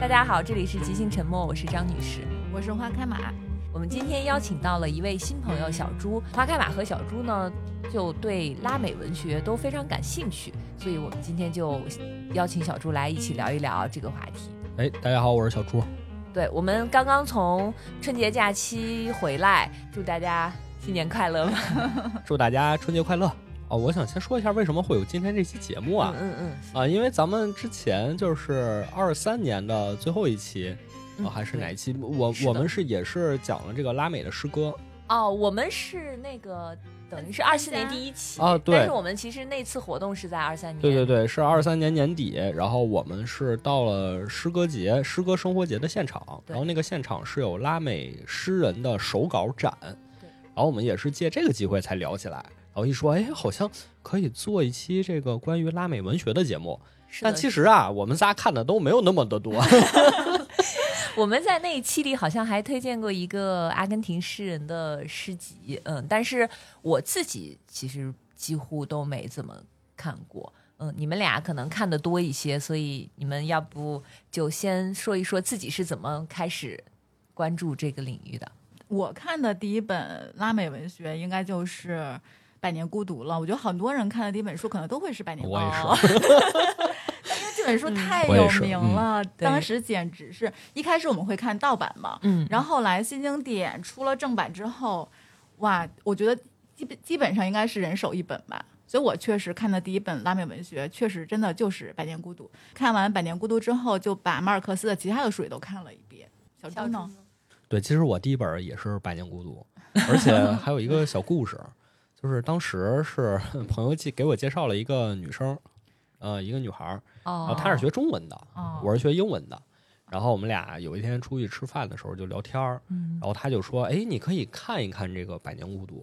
大家好，这里是即兴沉默，我是张女士。我是花开马，我们今天邀请到了一位新朋友小朱，花开马和小朱呢就对拉美文学都非常感兴趣，所以我们今天就邀请小朱来一起聊一聊这个话题。哎，大家好，我是小朱。对我们刚刚从春节假期回来，祝大家新年快乐吧！祝大家春节快乐啊！我想先说一下为什么会有今天这期节目啊？嗯嗯啊，因为咱们之前就是二三年的最后一期，还是哪一期？我我们是也是讲了这个拉美的诗歌哦，我们是那个等于是二四年第一期啊对但是我们其实那次活动是在二三年，对对对，是二三年年底，然后我们是到了诗歌节、诗歌生活节的现场，然后那个现场是有拉美诗人的手稿展，然后我们也是借这个机会才聊起来，然后一说，哎，好像可以做一期这个关于拉美文学的节目，但其实啊，我们仨看的都没有那么的多，我们在那一期里好像还推荐过一个阿根廷诗人的诗集，嗯，但是我自己其实几乎都没怎么看过，嗯，你们俩可能看的多一些，所以你们要不就先说一说自己是怎么开始关注这个领域的？我看的第一本拉美文学应该就是《百年孤独》了。我觉得很多人看的第一本书可能都会是《百年孤独我也》是，因为这本书太有名了，对当时简直是一开始我们会看盗版嘛，嗯然后后来新经典出了正版之后，哇，我觉得基本基本上应该是人手一本吧。所以我确实看的第一本拉美文学，确实真的就是《百年孤独》。看完《百年孤独》之后，就把马尔克斯的其他的书也都看了一遍。小小朱呢？对，其实我第一本也是《百年孤独》，而且还有一个小故事，就是当时是 朋友介给我介绍了一个女生，呃，一个女孩儿，然哦后她是学中文的，哦我是学英文的。然后我们俩有一天出去吃饭的时候就聊天儿，嗯然后她就说：“哎，你可以看一看这个《百年孤独》。”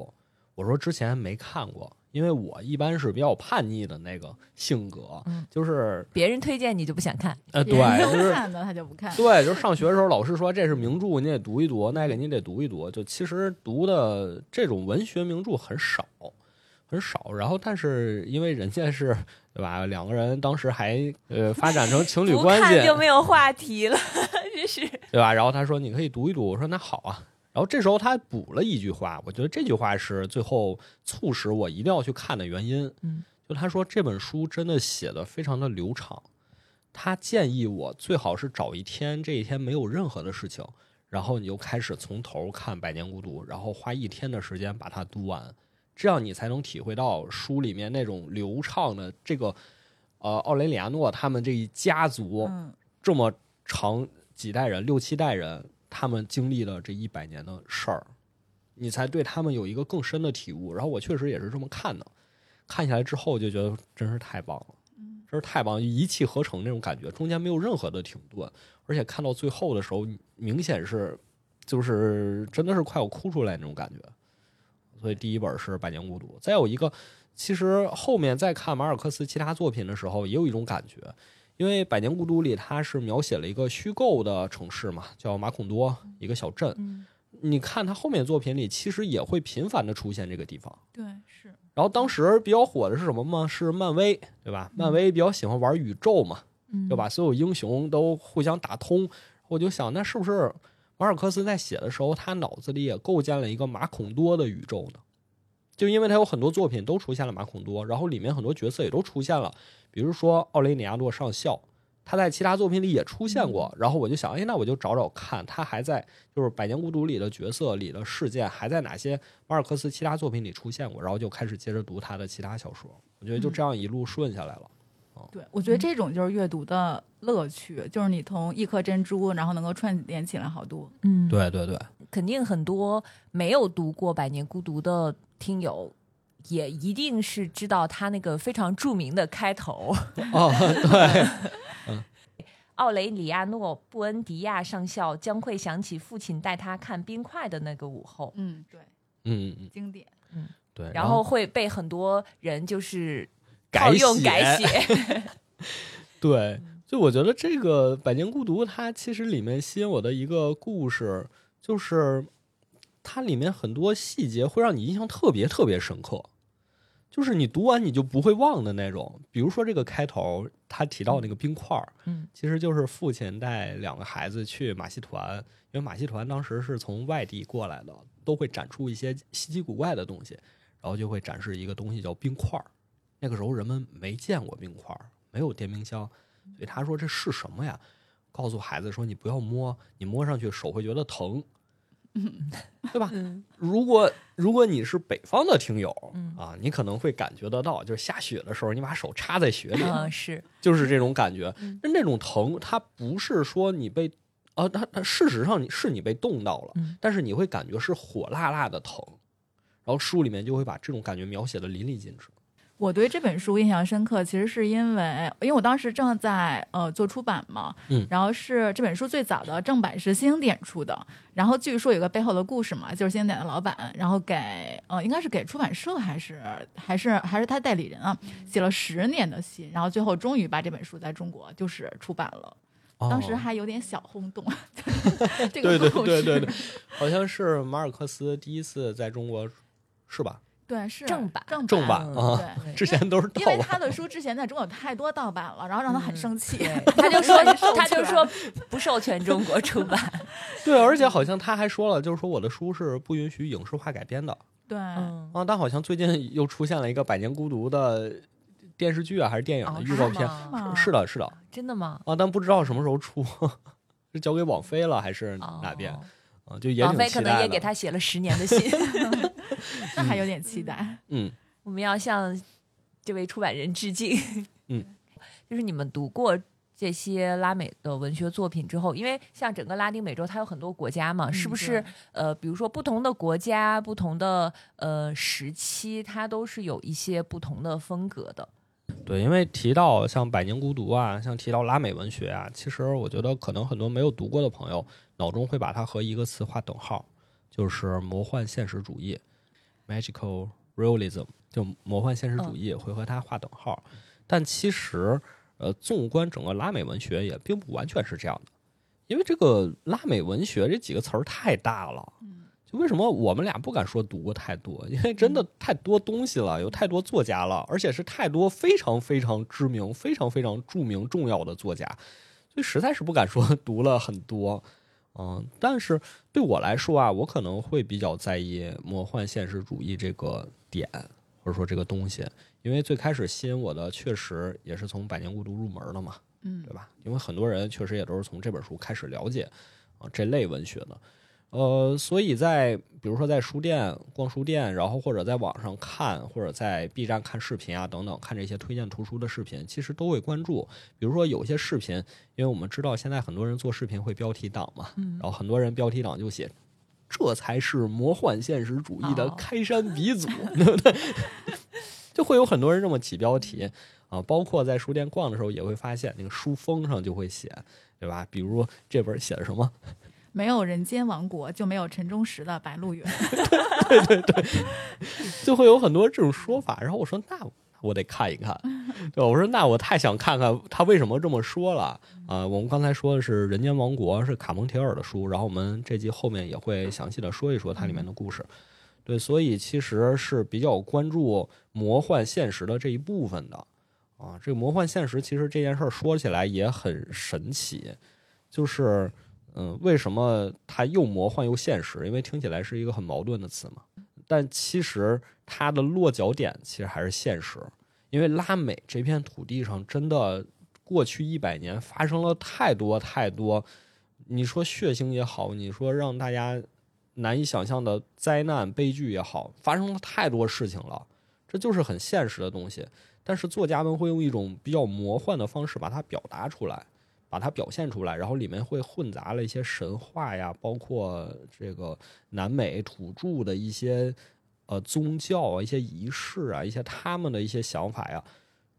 我说：“之前没看过，因为我一般是比较叛逆的那个性格，嗯就是别人推荐你就不想看，呃，对别人，都就是看的他就不看。对，就是上学的时候，老师说这是名著，你得读一读，那个你得读一读。就其实读的这种文学名著很少，很少。然后，但是因为人家是对吧，两个人当时还呃发展成情侣 关系看，就没有话题了，这是。对吧？然后他说你可以读一读，我说那好啊。然后这时候他补了一句话，我觉得这句话是最后促使我一定要去看的原因。嗯，就他说这本书真的写的非常的流畅，他建议我最好是找一天，这一天没有任何的事情，然后你就开始从头看《百年孤独》，然后花一天的时间把它读完，这样你才能体会到书里面那种流畅的这个呃奥雷里亚诺他们这一家族。嗯，这么长几代人，六七代人，他们经历了这一百年的事儿，你才对他们有一个更深的体悟。然后我确实也是这么看的，看下来之后就觉得真是太棒了，真是太棒，一气呵成那种感觉，中间没有任何的停顿，而且看到最后的时候，明显是就是真的是快要哭出来那种感觉。所以第一本是《百年孤独》，再有一个，其实后面再看马尔克斯其他作品的时候，也有一种感觉，因为《百年孤独》里它是描写了一个虚构的城市嘛，叫马孔多一个小镇。嗯你看他后面作品里，其实也会频繁的出现这个地方。对，是，然后当时比较火的是什么吗？是漫威，对吧？漫威比较喜欢玩宇宙嘛，嗯就把所有英雄都互相打通。我就想，那是不是马尔克斯在写的时候，他脑子里也构建了一个马孔多的宇宙呢？就因为他有很多作品都出现了马孔多，然后里面很多角色也都出现了，比如说奥雷尼亚诺上校，他在其他作品里也出现过。然后我就想，哎，那我就找找看，他还在就是《百年孤独》里的角色里的事件还在哪些马尔克斯其他作品里出现过，然后就开始接着读他的其他小说。我觉得就这样一路顺下来了。对，我觉得这种就是阅读的乐趣，就是你从一颗珍珠，然后能够串联起来好多。嗯，对对对，肯定很多没有读过《百年孤独》的听友，也一定是知道他那个非常著名的开头。哦，对，奥雷里亚诺·布恩迪亚上校将会想起父亲带他看冰块的那个午后，嗯，对，嗯嗯嗯，经典。嗯对。然后会被很多人就是改套用写改写。对，就我觉得这个《百年孤独》，它其实里面吸引我的一个故事，就是它里面很多细节会让你印象特别特别深刻。就是你读完你就不会忘的那种。比如说这个开头，他提到那个冰块儿，嗯其实就是父亲带两个孩子去马戏团，因为马戏团当时是从外地过来的，都会展出一些稀奇古怪的东西，然后就会展示一个东西叫冰块儿。那个时候人们没见过冰块儿，没有电冰箱，所以他说这是什么呀？告诉孩子说你不要摸，你摸上去手会觉得疼，对吧？嗯如果如果你是北方的听友、嗯啊，你可能会感觉得到，就是下雪的时候，你把手插在雪里，啊是就是这种感觉但。那那种疼，它不是说你被啊，它它事实上你是你被冻到了，嗯但是你会感觉是火辣辣的疼。然后书里面就会把这种感觉描写的淋漓尽致。我对这本书印象深刻，其实是因为，因为我当时正在呃做出版嘛，嗯。然后是这本书最早的正版是新经典出的，然后据说有个背后的故事嘛，就是新经典的老板，然后给呃应该是给出版社还是还是还是他代理人啊，写了十年的信，然后最后终于把这本书在中国就是出版了，当时哦还有点小轰动，这对对对对对，好像是马尔克斯第一次在中国，是吧？对是正版正正版嗯啊，对。之前都是盗版因为他。的书之前在中国有太多盗版了，然后让他很生气，对他就说他就说不授权中国出版。对，而且好像他还说了，就是说我的书是不允许影视化改编的对，嗯啊。但好像最近又出现了一个《百年孤独》的电视剧啊，还是电影哦的预告片？是的，是的真的吗？啊，但不知道什么时候出，是交给网飞了还是哪边哦啊？就也王挺期菲可能也。给他写了十年的信。那还有点期待。嗯，我们要向这位出版人致敬。嗯，就是你们读过这些拉美的文学作品之后，因为像整个拉丁美洲，它有很多国家嘛，是不是？呃，比如说不同的国家、不同的呃时期，它都是有一些不同的风格的。对，因为提到像《百年孤独》啊，像提到拉美文学啊，其实我觉得可能很多没有读过的朋友脑中会把它和一个词划等号，就是魔幻现实主义 （magical realism），就魔幻现实主义会和它划等号。但其实，呃，纵观整个拉美文学，也并不完全是这样的，因为这个拉美文学这几个词儿太大了。就为什么我们俩不敢说读过太多？因为真的太多东西了，有太多作家了，而且是太多非常非常知名、非常非常著名、重要的作家，所以实在是不敢说 读了很多。嗯，但是对我来说啊，我可能会比较在意魔幻现实主义这个点，或者说这个东西，因为最开始吸引我的确实也是从《百年孤独》入门的嘛，嗯对吧？因为很多人确实也都是从这本书开始了解啊这类文学的。呃，所以在比如说在书店逛书店，然后或者在网上看，或者在 B 站看视频啊等等，看这些推荐图书的视频，其实都会关注。比如说有些视频，因为我们知道现在很多人做视频会标题党嘛，然后很多人标题党就写。这才是魔幻现实主义的哦开山鼻祖，对不对？就会有很多人这么起标题啊，包括在书店逛的时候也会发现，那个书封上就会写，对吧？比如这本写的什么？没有人间王国，就没有陈忠实的《白鹿原 》。对对对就会有很多这种说法。然后我说那我得看一看，对？我说那我太想看看他为什么这么说了啊、我们刚才说的是《人间王国》，是卡蒙铁尔的书，然后我们这集后面也会详细的说一说它里面的故事。对，所以其实是比较关注魔幻现实的这一部分的啊。这个魔幻现实其实这件事儿说起来也很神奇，就是嗯，为什么它又魔幻又现实？因为听起来是一个很矛盾的词嘛。但其实它的落脚点其实还是现实，因为拉美这片土地上真的过去一百年发生了太多太多，你说血腥也好，你说让大家难以想象的灾难悲剧也好，发生了太多事情了，这就是很现实的东西。但是作家们会用一种比较魔幻的方式把它表达出来，把它表现出来，然后里面会混杂了一些神话呀，包括这个南美土著的一些呃宗教啊、一些仪式啊、一些他们的一些想法呀，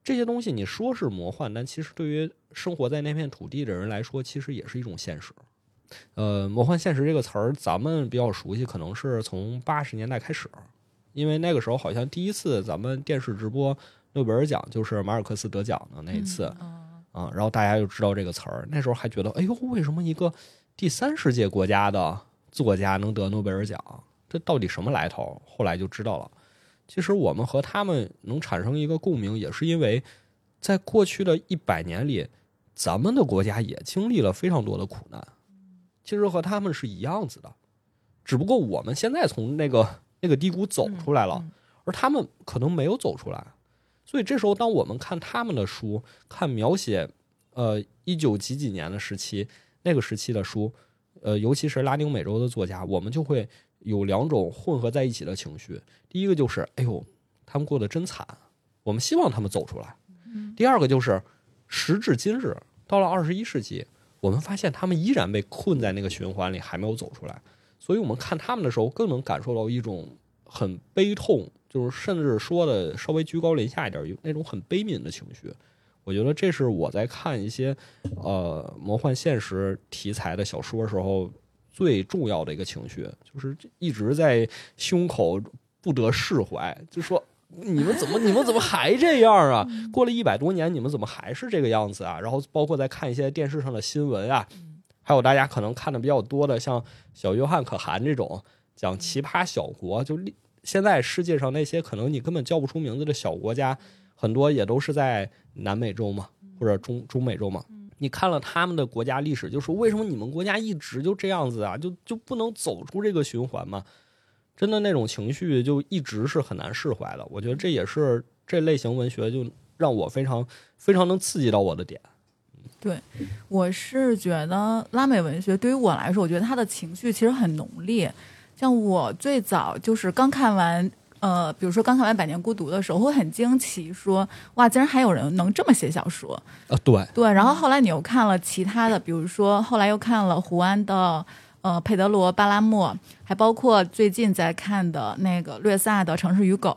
这些东西你说是魔幻，但其实对于生活在那片土地的人来说，其实也是一种现实。呃，魔幻现实这个词儿，咱们比较熟悉，可能是从八十年代开始，因为那个时候好像第一次咱们电视直播诺贝尔奖就是马尔克斯得奖的那一次，啊，然后大家就知道这个词儿。那时候还觉得，哎呦，为什么一个第三世界国家的作家能得诺贝尔奖？这到底什么来头？后来就知道了，其实我们和他们能产生一个共鸣，也是因为在过去的一百年里，咱们的国家也经历了非常多的苦难，其实和他们是一样子的，只不过我们现在从那个那个低谷走出来了，嗯而他们可能没有走出来。所以这时候，当我们看他们的书，看描写呃一九几几年的时期那个时期的书，呃，尤其是拉丁美洲的作家，我们就会有两种混合在一起的情绪。第一个就是，哎呦，他们过得真惨，我们希望他们走出来。第二个就是，时至今日，到了二十一世纪，我们发现他们依然被困在那个循环里，还没有走出来。所以我们看他们的时候，更能感受到一种很悲痛，就是甚至说的稍微居高临下一点，有那种很悲悯的情绪。我觉得这是我在看一些呃魔幻现实题材的小说时候最重要的一个情绪，就是一直在胸口不得释怀，就说你们怎么你们怎么还这样啊？过了一百多年，你们怎么还是这个样子啊？然后包括在看一些电视上的新闻啊，还有大家可能看的比较多的，像小约翰可汗这种讲奇葩小国，就现在世界上那些可能你根本叫不出名字的小国家，很多也都是在南美洲嘛，或者中中美洲嘛。你看了他们的国家历史，就说为什么你们国家一直就这样子啊？就就不能走出这个循环吗？真的那种情绪就一直是很难释怀的。我觉得这也是这类型文学就让我非常非常能刺激到我的点。对我是觉得拉美文学对于我来说，我觉得它的情绪其实很浓烈。像我最早就是刚看完，呃，比如说刚看完《百年孤独》的时候，会很惊奇说，哇，竟然还有人能这么写小说。啊，对，对，然后后来你又看了其他的，比如说后来又看了胡安的呃佩德罗巴拉莫，还包括最近在看的那个略萨的《城市与狗》。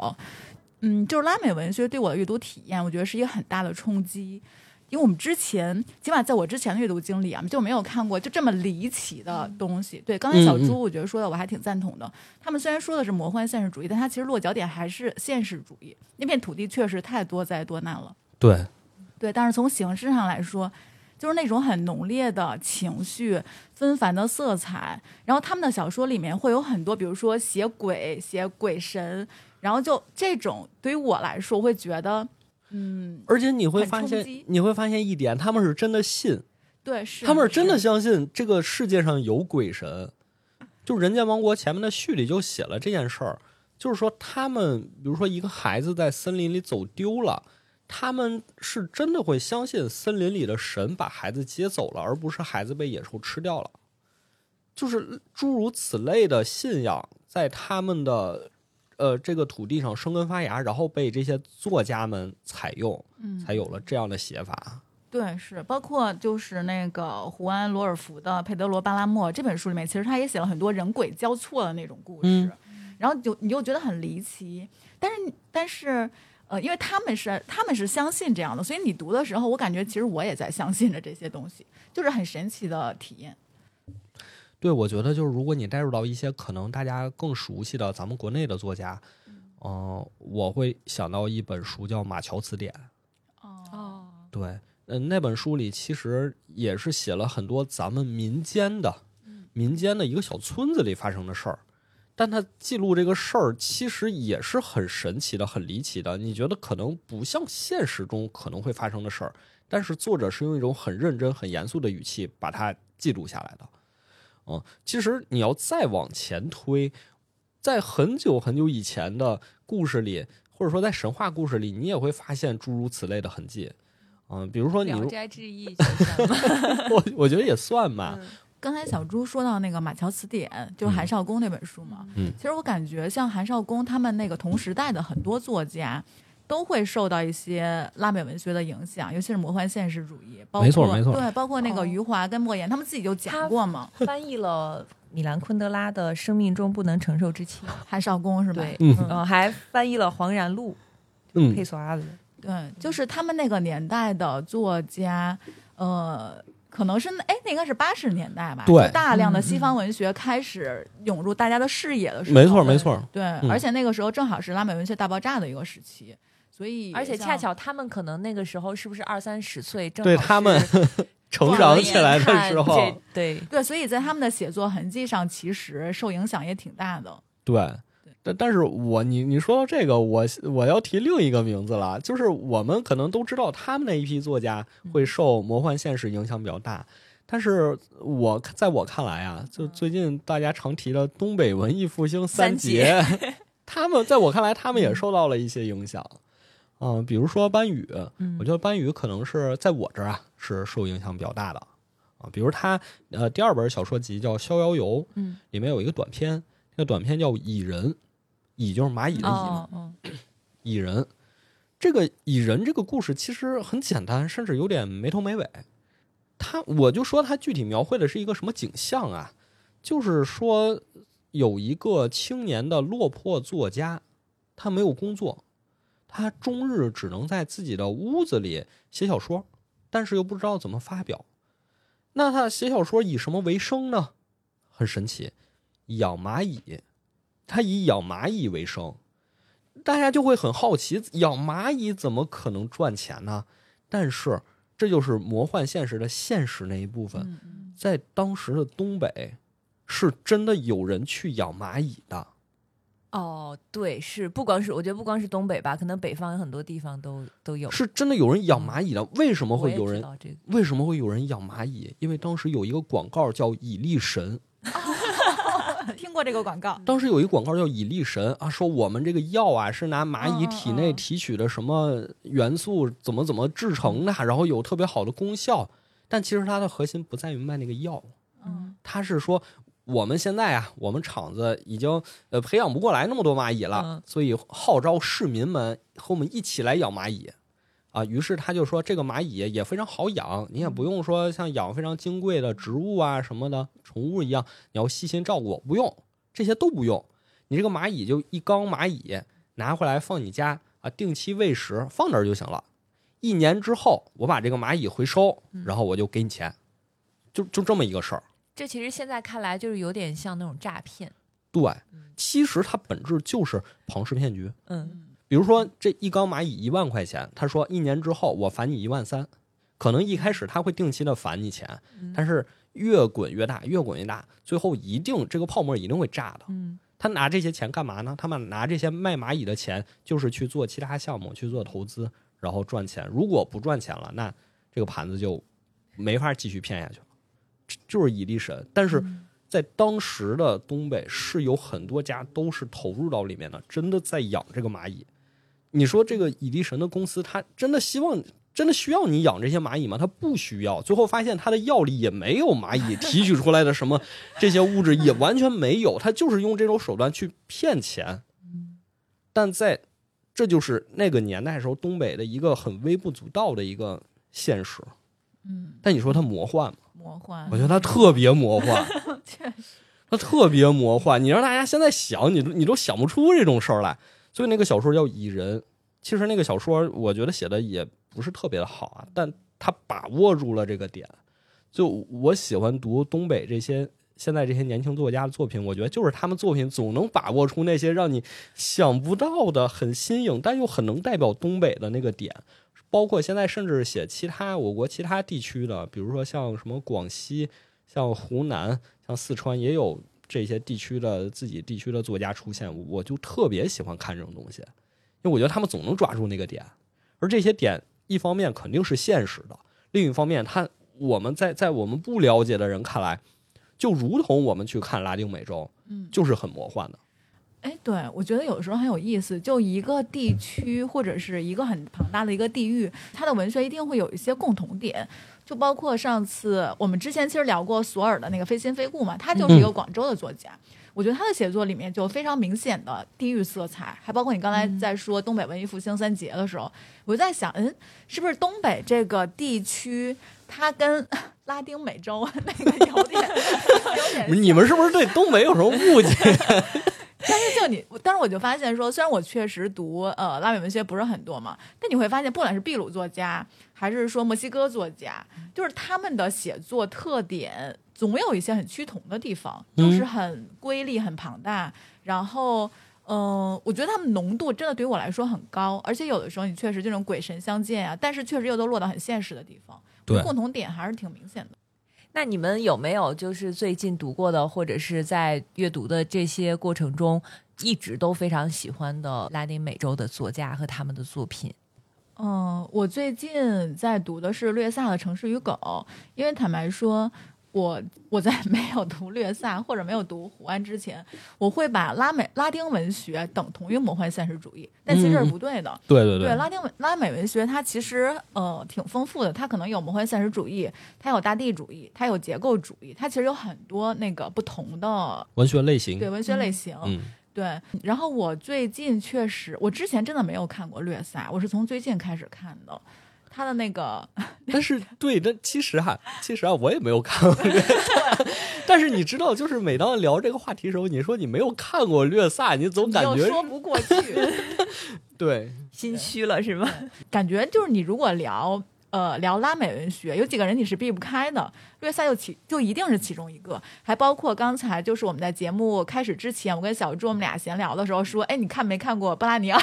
嗯，就是拉美文学对我的阅读体验，我觉得是一个很大的冲击。因为我们之前，起码在我之前的阅读经历啊，就没有看过就这么离奇的东西。对，刚才小朱我觉得说的我还挺赞同的。他们虽然说的是魔幻现实主义，但他其实落脚点还是现实主义。那片土地确实太多灾多难了。对，对，但是从形式上来说，就是那种很浓烈的情绪、纷繁的色彩。然后他们的小说里面会有很多，比如说写鬼、写鬼神，然后就这种对于我来说，我会觉得，嗯，而且你会发现，你会发现一点，他们是真的信，对，是他们是真的相信这个世界上有鬼神。就《人间王国》前面的序里就写了这件事儿，就是说他们，比如说一个孩子在森林里走丢了，他们是真的会相信森林里的神把孩子接走了，而不是孩子被野兽吃掉了。就是诸如此类的信仰，在他们的呃这个土地上生根发芽，然后被这些作家们采用，嗯才有了这样的写法。对，是包括就是那个胡安·罗尔福的《佩德罗·巴拉莫》这本书里面，其实他也写了很多人鬼交错的那种故事，嗯然后就你就觉得很离奇，但是但是呃，因为他们是他们是相信这样的，所以你读的时候，我感觉其实我也在相信着这些东西，就是很神奇的体验。对，我觉得就是如果你带入到一些可能大家更熟悉的咱们国内的作家，嗯、我会想到一本书叫《马桥词典》。哦，哦，对，嗯、那本书里其实也是写了很多咱们民间的、民间的一个小村子里发生的事儿，但他记录这个事儿其实也是很神奇的、很离奇的。你觉得可能不像现实中可能会发生的事儿，但是作者是用一种很认真、很严肃的语气把它记录下来的。嗯，其实你要再往前推，在很久很久以前的故事里，或者说在神话故事里，你也会发现诸如此类的痕迹。嗯，比如说《你如，聊斋志异 》我我觉得也算吧。嗯刚才小朱说到那个《马桥词典》，就是韩少功那本书嘛。嗯其实我感觉像韩少功他们那个同时代的很多作家。都会受到一些拉美文学的影响，尤其是魔幻现实主义，包括没错没错。对，包括那个哦。余华跟莫言，他们自己就讲过嘛。翻译了米兰昆德拉的《生命中不能承受之轻》，韩少功是吧？对，嗯。嗯，还翻译了黄然路嗯。佩索阿的。对，就是他们那个年代的作家，呃，可能是哎，那应该是八十年代吧，对。大量的嗯西方文学开始涌入大家的视野的时候，没错没错，对，嗯。而且那个时候正好是拉美文学大爆炸的一个时期，所以而且恰巧他们可能那个时候是不是二三十岁，正好对他们是 成长起来的时候，对，对，所以在他们的写作痕迹上，其实受影响也挺大的。对对，但但是我你你说到这个，我我要提另一个名字了，就是我们可能都知道他们那一批作家会受魔幻现实影响比较大，但是我在我看来啊，就最近大家常提的东北文艺复兴三杰，他们在我看来，他们也受到了一些影响。嗯，比如说班宇，嗯我觉得班宇可能是在我这儿啊是受影响比较大的啊。比如他呃第二本小说集叫《逍遥游》，嗯，里面有一个短篇，那个短篇叫《蚁人》，蚁就是蚂蚁的蚁，哦哦，蚁人。这个蚁人这个故事其实很简单，甚至有点没头没尾。他我就说他具体描绘的是一个什么景象啊？就是说有一个青年的落魄作家，他没有工作，他终日只能在自己的屋子里写小说，但是又不知道怎么发表。那他写小说以什么为生呢？很神奇，养蚂蚁。他以养蚂蚁为生，大家就会很好奇，养蚂蚁怎么可能赚钱呢？但是这就是魔幻现实的现实那一部分，在当时的东北，是真的有人去养蚂蚁的。哦，对，是不光是我觉得不光是东北吧，可能北方有很多地方都都有。是真的有人养蚂蚁的。为什么会有人？这个，为什么会有人养蚂蚁？因为当时有一个广告叫蚁力神，听过这个广告，当时有一个广告叫蚁力神啊，说我们这个药啊是拿蚂蚁体内提取的什么元素怎么怎么制成的，然后有特别好的功效。但其实它的核心不在于卖那个药，嗯它是说我们现在啊，我们厂子已经呃培养不过来那么多蚂蚁了，嗯所以号召市民们和我们一起来养蚂蚁。啊，于是他就说这个蚂蚁也非常好养，你也不用说像养非常金贵的植物啊什么的宠物一样，你要细心照顾，不用这些都不用。你这个蚂蚁就一缸蚂蚁拿回来放你家啊，定期喂食，放那儿就行了。一年之后，我把这个蚂蚁回收，然后我就给你钱，就就这么一个事儿。这其实现在看来就是有点像那种诈骗。对，其实它本质就是庞氏骗局。嗯比如说这一缸蚂蚁一万块钱，他说一年之后我返你一万三，可能一开始他会定期的返你钱，嗯但是越滚越大，越滚越大，最后一定这个泡沫一定会炸的。嗯他拿这些钱干嘛呢？他们拿这些卖蚂蚁的钱，就是去做其他项目，去做投资，然后赚钱。如果不赚钱了，那这个盘子就没法继续骗下去了。这就是蚁力神，但是在当时的东北是有很多家都是投入到里面的，真的在养这个蚂蚁。你说这个蚁力神的公司，他真的希望、真的需要你养这些蚂蚁吗？他不需要。最后发现他的药里也没有蚂蚁提取出来的什么 这些物质，也完全没有。他就是用这种手段去骗钱。但在这就是那个年代时候，东北的一个很微不足道的一个现实。嗯，但你说它魔幻吗？魔幻我觉得他特别魔幻。确实，它特别魔幻，你让大家现在想，你都你都想不出这种事儿来。所以那个小说叫《蚁人》，其实那个小说我觉得写的也不是特别的好啊，但他把握住了这个点。就我喜欢读东北这些现在这些年轻作家的作品，我觉得就是他们作品总能把握出那些让你想不到的、很新颖但又很能代表东北的那个点。包括现在甚至写其他我国其他地区的，比如说像什么广西、像湖南、像四川，也有这些地区的自己地区的作家出现，我就特别喜欢看这种东西，因为我觉得他们总能抓住那个点，而这些点一方面肯定是现实的，另一方面，他我们在在我们不了解的人看来，就如同我们去看拉丁美洲，嗯就是很魔幻的。哎，对，我觉得有时候很有意思。就一个地区或者是一个很庞大的一个地域，它的文学一定会有一些共同点。就包括上次我们之前其实聊过索尔的那个《非亲非故》嘛，他就是一个广州的作家。我觉得他的写作里面就非常明显的地域色彩，还包括你刚才在说东北文艺复兴三杰的时候，我就在想，嗯，是不是东北这个地区它跟 拉丁美洲 那个有点 有点你们是不是对东北有什么误解？但是就你，但是我就发现说，虽然我确实读呃拉美文学不是很多嘛，但你会发现，不管是秘鲁作家，还是说墨西哥作家，就是他们的写作特点总有一些很趋同的地方，嗯就是很瑰丽、很庞大，然后。嗯，我觉得他们浓度真的对于我来说很高，而且有的时候你确实这种鬼神相见啊，但是确实又都落到很现实的地方，对共同点还是挺明显的。那你们有没有就是最近读过的，或者是在阅读的这些过程中，一直都非常喜欢的拉丁美洲的作家和他们的作品？嗯，我最近在读的是略萨的《城市与狗》，因为坦白说，我我在没有读略萨或者没有读胡安之前，我会把拉美拉丁文学等同于魔幻现实主义，但其实这是不对的。对对对，拉丁文拉美文学它其实呃挺丰富的，它可能有魔幻现实主义，它有大地主义，它有结构主义，它其实有很多那个不同的文学类型。对文学类型。嗯。对，然后我最近确实，我之前真的没有看过略萨，我是从最近开始看的。他的那个，但是对，但其实哈，其实啊，我也没有看过。但是你知道，就是每当聊这个话题的时候，你说你没有看过略萨，你总感觉说不过去。对，心虚了是吗？感觉就是你如果聊。呃，聊拉美文学，有几个人你是避不开的，略萨就其就一定是其中一个，还包括刚才就是我们在节目开始之前，我跟小朱我们俩闲聊的时候说，哎，你看没看过波拉尼奥？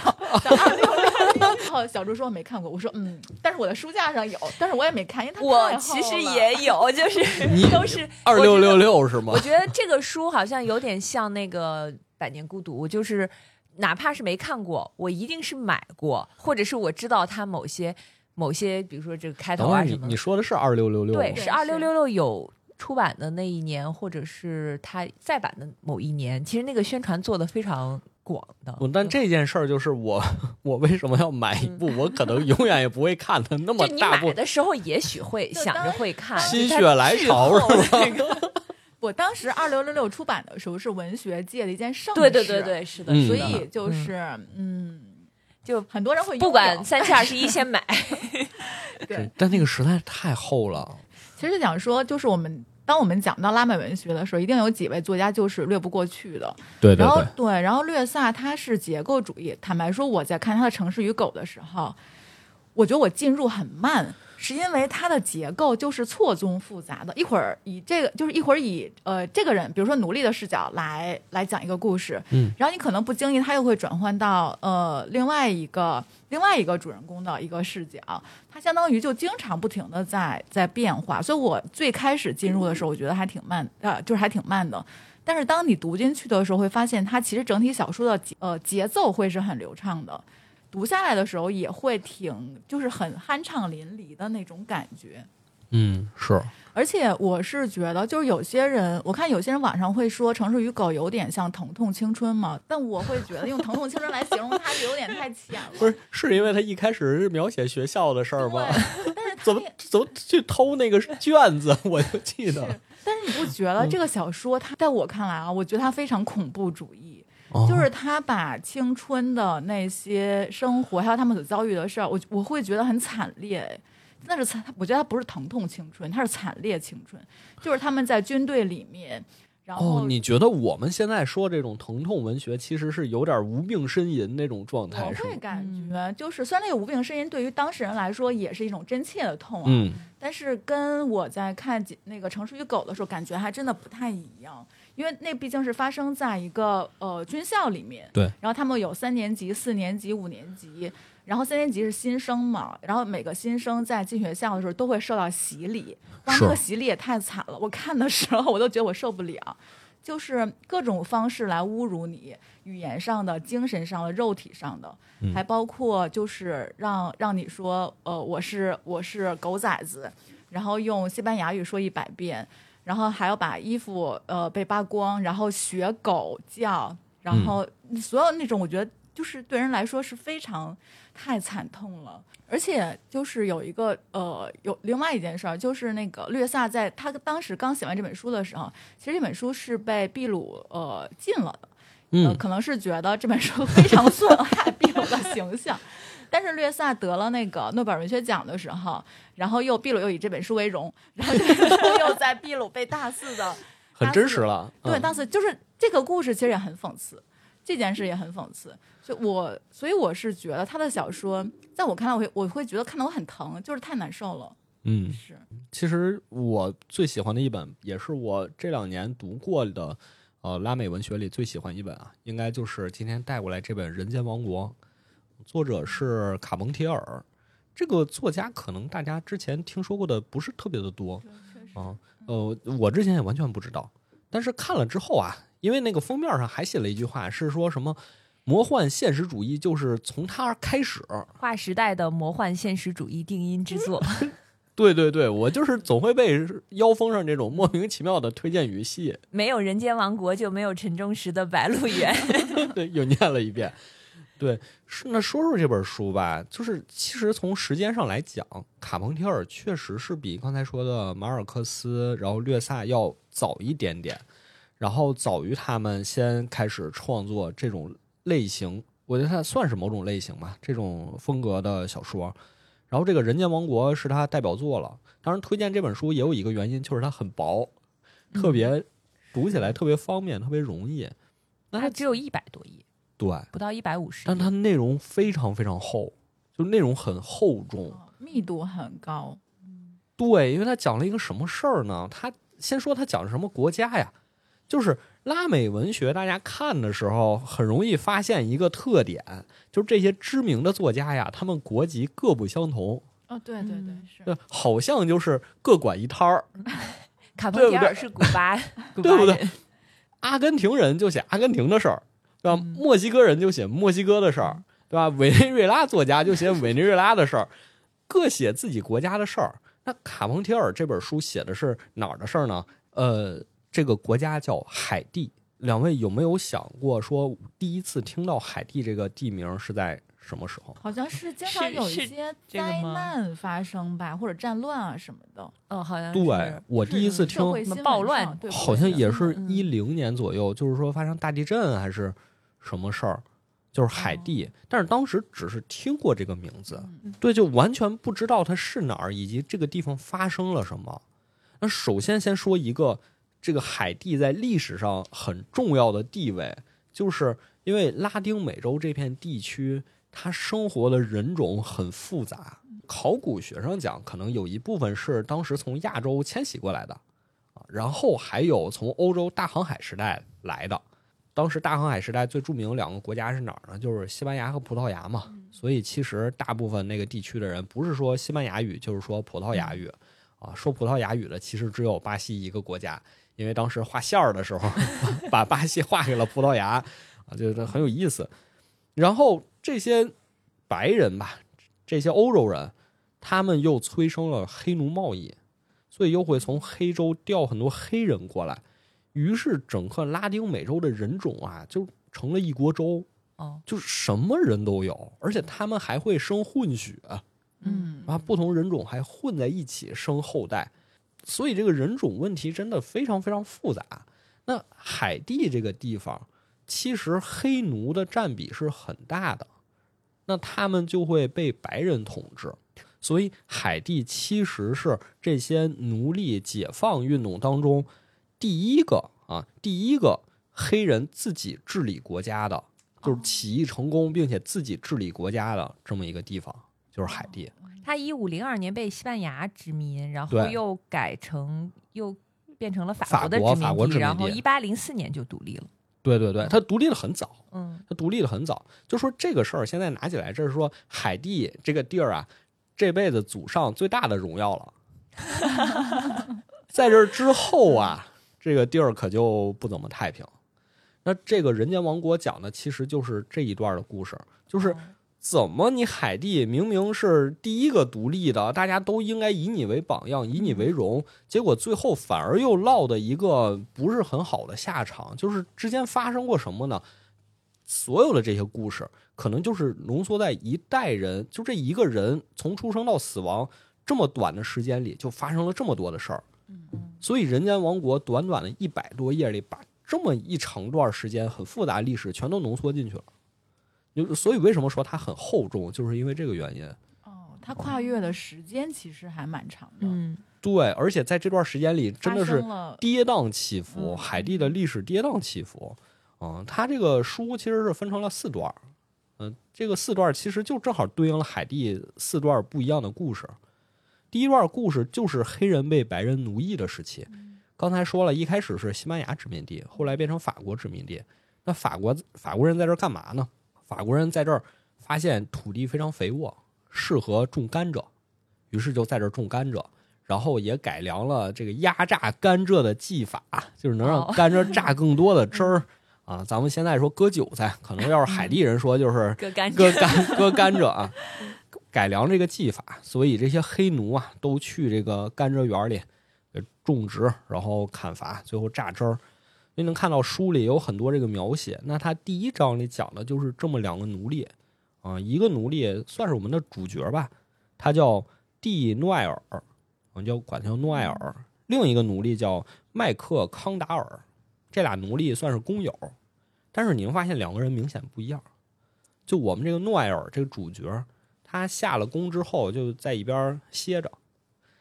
然后小朱说没看过，我说嗯，但是我的书架上有，但是我也没看，因为他我其实也有，就是你都是二六六六是吗？我觉得这个书好像有点像那个《百年孤独》，就是哪怕是没看过，我一定是买过，或者是我知道它某些。某些，比如说这个开头啊什么，你说的是二六六六？对，是二六六六有出版的那一年，或者是它再版的某一年。其实那个宣传做的非常广的。但这件事儿就是我，我为什么要买一部我可能永远也不会看的那么大部？买的时候也许会想着会看，心血来潮是吧？我当时二六六六出版的时候是文学界的一件盛事，对对对对，是的，所以就是嗯。就很多人会不管三七二十一先买，对，但那个实在是太厚了。其实想说，就是我们当我们讲到拉美文学的时候，一定有几位作家就是略不过去的。对对对。对，然后略萨他是结构主义。坦白说，我在看他的《城市与狗》的时候，我觉得我进入很慢。是因为它的结构就是错综复杂的，一会儿以这个就是一会儿以呃这个人，比如说奴隶的视角来来讲一个故事，嗯，然后你可能不经意他又会转换到呃另外一个另外一个主人公的一个视角，它相当于就经常不停的在在变化，所以我最开始进入的时候，我觉得还挺慢，呃，就是还挺慢的，但是当你读进去的时候，会发现它其实整体小说的呃节奏会是很流畅的。读下来的时候也会挺，就是很酣畅淋漓的那种感觉。嗯，是。而且我是觉得，就是有些人，我看有些人网上会说《城市与狗》有点像《疼痛青春》嘛，但我会觉得用《疼痛青春》来形容它有点太浅了。不是，是因为他一开始是描写学校的事儿吗？但是怎么怎么去偷那个卷子？我就记得。但是你不觉得这个小说，它在我看来啊，我觉得它非常恐怖主义。就是他把青春的那些生活，还有他们所遭遇的事儿，我我会觉得很惨烈。那是惨，我觉得他不是疼痛青春，他是惨烈青春。就是他们在军队里面，然后你觉得我们现在说这种疼痛文学，其实是有点无病呻吟那种状态？我会感觉，就是虽然那个无病呻吟对于当事人来说也是一种真切的痛啊，嗯，但是跟我在看那个《城市与狗》的时候，感觉还真的不太一样。因为那毕竟是发生在一个呃军校里面，对。然后他们有三年级、四年级、五年级，然后三年级是新生嘛，然后每个新生在进学校的时候都会受到洗礼，哇，那个洗礼也太惨了！我看的时候我都觉得我受不了，就是各种方式来侮辱你，语言上的、精神上的、肉体上的，还包括就是让让你说呃我是我是狗崽子，然后用西班牙语说一百遍。然后还要把衣服呃被扒光，然后学狗叫，然后所有那种，我觉得就是对人来说是非常太惨痛了。而且就是有一个呃有另外一件事儿，就是那个略萨在他当时刚写完这本书的时候，其实这本书是被秘鲁呃禁了的，嗯，可能是觉得这本书非常损害秘鲁的形象。但是略萨得了那个诺贝尔文学奖的时候，然后又秘鲁又以这本书为荣，然后 又在秘鲁被大肆的 很真实了。对，大肆就是这个故事其实也很讽刺，这件事也很讽刺。就我所以我是觉得他的小说，在我看来，我会我会觉得看得我很疼，就是太难受了。嗯，是。其实我最喜欢的一本，也是我这两年读过的，呃，拉美文学里最喜欢一本啊，应该就是今天带过来这本《人间王国》。作者是卡蒙提尔，这个作家可能大家之前听说过的不是特别的多，啊，呃，我之前也完全不知道，但是看了之后啊，因为那个封面上还写了一句话，是说什么魔幻现实主义就是从它开始。划时代的魔幻现实主义定音之作，对对对，我就是总会被腰封上这种莫名其妙的推荐语吸引。没有人间王国就没有陈忠实的《白鹿原 》。对，又念了一遍。对，是那说说这本书吧，就是其实从时间上来讲，卡彭特尔确实是比刚才说的马尔克斯，然后略萨要早一点点，然后早于他们先开始创作这种类型，我觉得它算是某种类型吧，这种风格的小说。然后这个《人间王国》是他代表作了，当然推荐这本书也有一个原因，就是它很薄，特别读起来特别方便，特别容易。那它它只有一百多页，对，不到一百五十。但它内容非常非常厚，就内容很厚重。哦密度很高，对，因为他讲了一个什么事儿呢？他先说他讲的什么国家呀？就是拉美文学，大家看的时候很容易发现一个特点，就是这些知名的作家呀，他们国籍各不相同，哦，对对对，嗯是对，好像就是各管一摊儿。卡彭铁尔是古巴，对不对阿根廷人就写阿根廷的事儿，对吧？嗯墨西哥人就写墨西哥的事儿，对吧？委内瑞拉作家就写委内瑞拉的事儿，各写自己国家的事儿。那卡彭提尔这本书写的是哪儿的事儿呢？呃，这个国家叫海地。两位有没有想过说，第一次听到海地这个地名是在什么时候？好像是经常有一些灾难发生吧，或者战乱啊什么的。嗯，好像对我第一次听暴乱对好像也是嗯一零年左右，就是说发生大地震还是什么事儿，就是海地。但是当时只是听过这个名字，嗯对，就完全不知道它是哪儿，以及这个地方发生了什么。那首先先说一个这个海地在历史上很重要的地位，就是因为拉丁美洲这片地区，它生活的人种很复杂。考古学上讲，可能有一部分是当时从亚洲迁徙过来的，啊，然后还有从欧洲大航海时代来的。当时大航海时代最著名的两个国家是哪儿呢？就是西班牙和葡萄牙嘛。所以其实大部分那个地区的人不是说西班牙语，就是说葡萄牙语。啊，说葡萄牙语的其实只有巴西一个国家，因为当时画线儿的时候 把巴西划给了葡萄牙，啊，就是很有意思。然后这些白人吧，这些欧洲人，他们又催生了黑奴贸易，所以又会从黑洲调很多黑人过来，于是整个拉丁美洲的人种啊，就成了一锅粥，哦，就是什么人都有，而且他们还会生混血。嗯啊，不同人种还混在一起生后代，所以这个人种问题真的非常非常复杂。那海地这个地方，其实黑奴的占比是很大的，那他们就会被白人统治，所以海地其实是这些奴隶解放运动当中第一个啊，第一个黑人自己治理国家的，就是起义成功并且自己治理国家的这么一个地方，就是海地。他一五零二年被西班牙殖民，然后又改成又变成了法法国的殖民地然后一八零四年就独立了。对对对，他独立的很早，嗯，他独立的很早。就说这个事儿，现在拿起来，这是说海地这个地儿啊，这辈子祖上最大的荣耀了。在这之后啊，这个地儿可就不怎么太平。那这个人间王国讲的其实就是这一段的故事，就是哦怎么你海地明明是第一个独立的，大家都应该以你为榜样，以你为荣，结果最后反而又落得一个不是很好的下场，就是之间发生过什么呢？所有的这些故事，可能就是浓缩在一代人，就这一个人从出生到死亡这么短的时间里，就发生了这么多的事儿。所以《人间王国》短短的一百多页里，把这么一长段时间很复杂的历史全都浓缩进去了。就所以为什么说它很厚重，就是因为这个原因。哦，它跨越的时间其实还蛮长的，嗯，对，而且在这段时间里，真的是跌宕起伏，嗯海地的历史跌宕起伏。嗯，它这个书其实是分成了四段儿，嗯，这个四段儿其实就正好对应了海地四段不一样的故事。第一段故事就是黑人被白人奴役的时期。刚才说了一开始是西班牙殖民地，后来变成法国殖民地。那法国法国人在这儿干嘛呢？法国人在这儿发现土地非常肥沃，适合种甘蔗，于是就在这儿种甘蔗。然后也改良了这个压榨甘蔗的技法，就是能让哦甘蔗榨更多的汁儿。啊，咱们现在说割韭菜，可能要是海地人说就是割甘割甘割甘蔗啊，改良这个技法，所以这些黑奴啊都去这个甘蔗园里种植，然后砍伐，最后榨汁儿。您能看到书里有很多这个描写。那他第一章里讲的就是这么两个奴隶啊，一个奴隶算是我们的主角吧，他叫蒂诺埃尔，我们叫管他叫诺埃尔；另一个奴隶叫麦克康达尔。这俩奴隶算是工友，但是你会发现两个人明显不一样。就我们这个诺埃尔这个主角，他下了工之后就在一边歇着，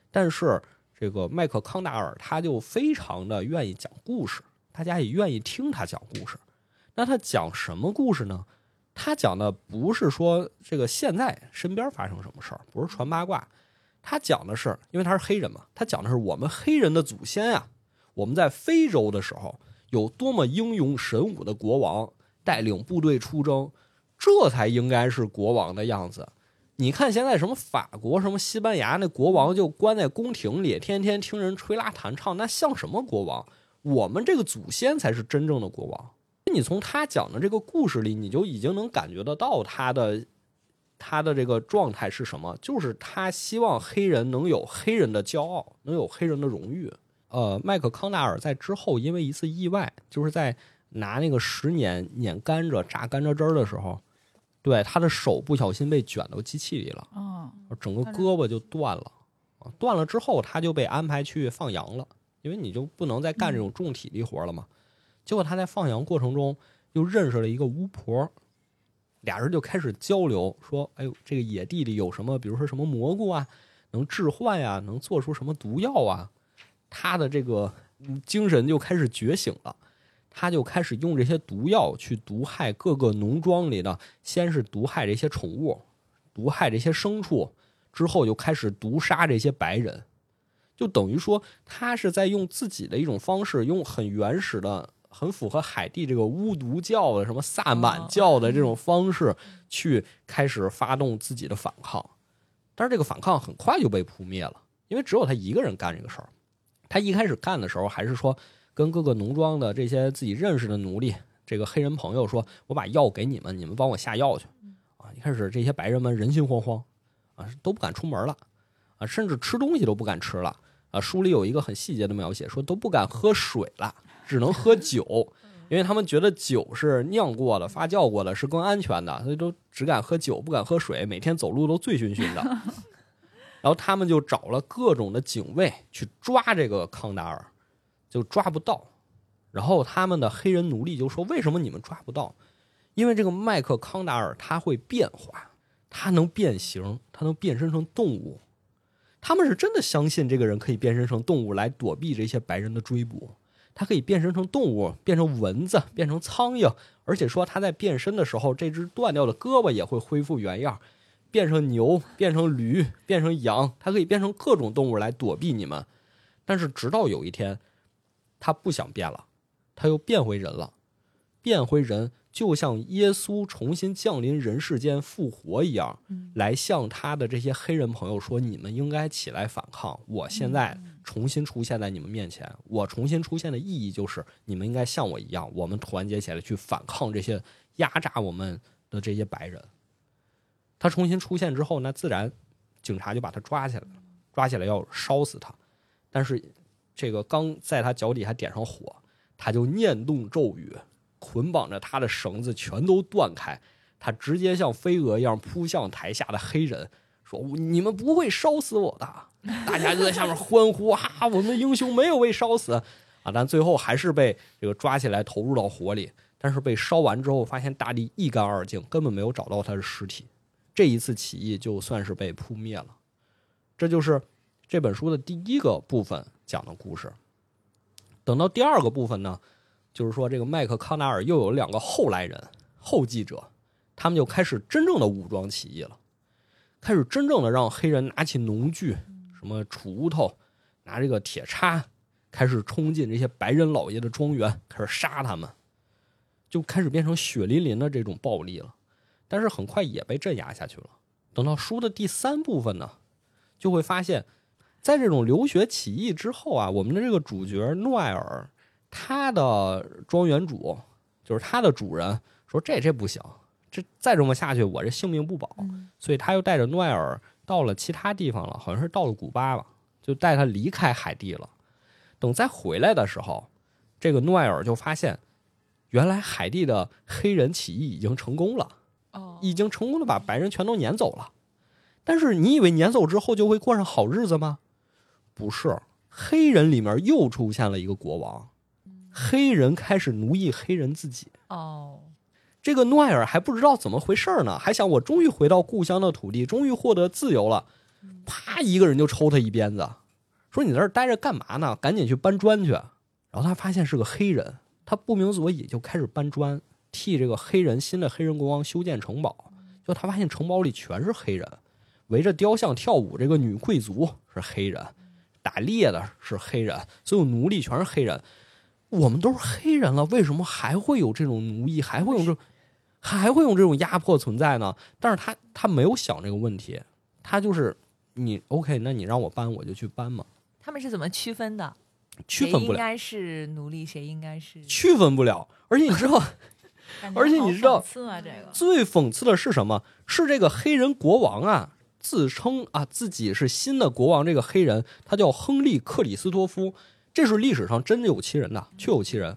但是这个麦克康达尔他就非常的愿意讲故事，大家也愿意听他讲故事。那他讲什么故事呢？他讲的不是说这个现在身边发生什么事儿，不是传八卦，他讲的是，因为他是黑人嘛，他讲的是我们黑人的祖先啊，我们在非洲的时候有多么英勇神武的国王带领部队出征，这才应该是国王的样子。你看现在什么法国、什么西班牙，那国王就关在宫廷里，天天听人吹拉弹唱，那像什么国王？我们这个祖先才是真正的国王。你从他讲的这个故事里，你就已经能感觉得到他的他的这个状态是什么，就是他希望黑人能有黑人的骄傲，能有黑人的荣誉。呃，麦克康纳尔在之后因为一次意外，就是在拿那个十年碾甘蔗、榨甘蔗汁儿的时候，对他的手不小心被卷到机器里了，哦，整个胳膊就断了。啊，断了之后他就被安排去放羊了，因为你就不能再干这种重体力活了嘛。结果他在放羊过程中又认识了一个巫婆，俩人就开始交流，说：“哎呦，这个野地里有什么，比如说什么蘑菇啊，能置换呀、能做出什么毒药啊？”他的这个嗯精神就开始觉醒了，他就开始用这些毒药去毒害各个农庄里的，先是毒害这些宠物，毒害这些牲畜，之后就开始毒杀这些白人，就等于说他是在用自己的一种方式，用很原始的、很符合海地这个巫毒教的、什么萨满教的这种方式，去开始发动自己的反抗。但是这个反抗很快就被扑灭了，因为只有他一个人干这个事儿。他一开始干的时候，还是说跟各个农庄的这些自己认识的奴隶，这个黑人朋友说：“我把药给你们，你们帮我下药去。”啊，一开始这些白人们人心惶惶，啊，都不敢出门了，啊，甚至吃东西都不敢吃了。啊，书里有一个很细节的描写，说都不敢喝水了，只能喝酒，因为他们觉得酒是酿过的、发酵过的，是更安全的，所以都只敢喝酒，不敢喝水，每天走路都醉醺醺的。然后他们就找了各种的警卫去抓这个康达尔，就抓不到。然后他们的黑人奴隶就说：“为什么你们抓不到？因为这个麦克康达尔他会变化，他能变形，他能变身成动物。他们是真的相信这个人可以变身成动物来躲避这些白人的追捕。他可以变身成动物，变成蚊子，变成苍蝇，而且说他在变身的时候，这只断掉的胳膊也会恢复原样。”变成牛，变成驴，变成羊，它可以变成各种动物来躲避你们。但是直到有一天，他不想变了，他又变回人了。变回人就像耶稣重新降临人世间复活一样，来向他的这些黑人朋友说：“你们应该起来反抗！我现在重新出现在你们面前，我重新出现的意义就是你们应该像我一样，我们团结起来去反抗这些压榨我们的这些白人。”他重新出现之后，那自然警察就把他抓起来了，抓起来要烧死他。但是这个刚在他脚底下点上火，他就念动咒语，捆绑着他的绳子全都断开，他直接像飞蛾一样扑向台下的黑人，说：“你们不会烧死我的！”大家就在下面欢呼：“哈，我们的英雄没有被烧死啊！”但最后还是被这个抓起来投入到火里。但是被烧完之后，发现大地一干二净，根本没有找到他的尸体。这一次起义就算是被扑灭了，这就是这本书的第一个部分讲的故事。等到第二个部分呢，就是说这个麦克康纳尔又有两个后来人、后继者，他们就开始真正的武装起义了，开始真正的让黑人拿起农具，什么锄头，拿这个铁叉，开始冲进这些白人老爷的庄园，开始杀他们，就开始变成血淋淋的这种暴力了。但是很快也被镇压下去了。等到书的第三部分呢，就会发现，在这种流血起义之后啊，我们的这个主角诺埃尔，他的庄园主就是他的主人说这这不行，这再这么下去我这性命不保，嗯所以他又带着诺埃尔到了其他地方了，好像是到了古巴吧，就带他离开海地了。等再回来的时候，这个诺埃尔就发现，原来海地的黑人起义已经成功了。哦已经成功的把白人全都撵走了。但是你以为撵走之后就会过上好日子吗？不是，黑人里面又出现了一个国王，黑人开始奴役黑人自己。哦，这个诺埃尔还不知道怎么回事呢，还想我终于回到故乡的土地，终于获得自由了。啪，一个人就抽他一鞭子，说你在这儿待着干嘛呢？赶紧去搬砖去。然后他发现是个黑人，他不明所以就开始搬砖，替这个黑人新的黑人国王修建城堡。就他发现城堡里全是黑人，围着雕像跳舞，这个女贵族是黑人，打猎的是黑人，所有奴隶全是黑人。我们都是黑人了，为什么还会有这种奴役，还会有这种，还会有这种压迫存在呢？但是他他没有想这个问题，他就是你 OK，那你让我搬我就去搬嘛，他们是怎么区分的？区分不了，应该是奴隶，谁应该是？区分不了。而且你知道，而且你知道啊，这个最讽刺的是什么？是这个黑人国王啊，自称啊自己是新的国王。这个黑人他叫亨利·克里斯托夫，这是历史上真有其人的，确有其人，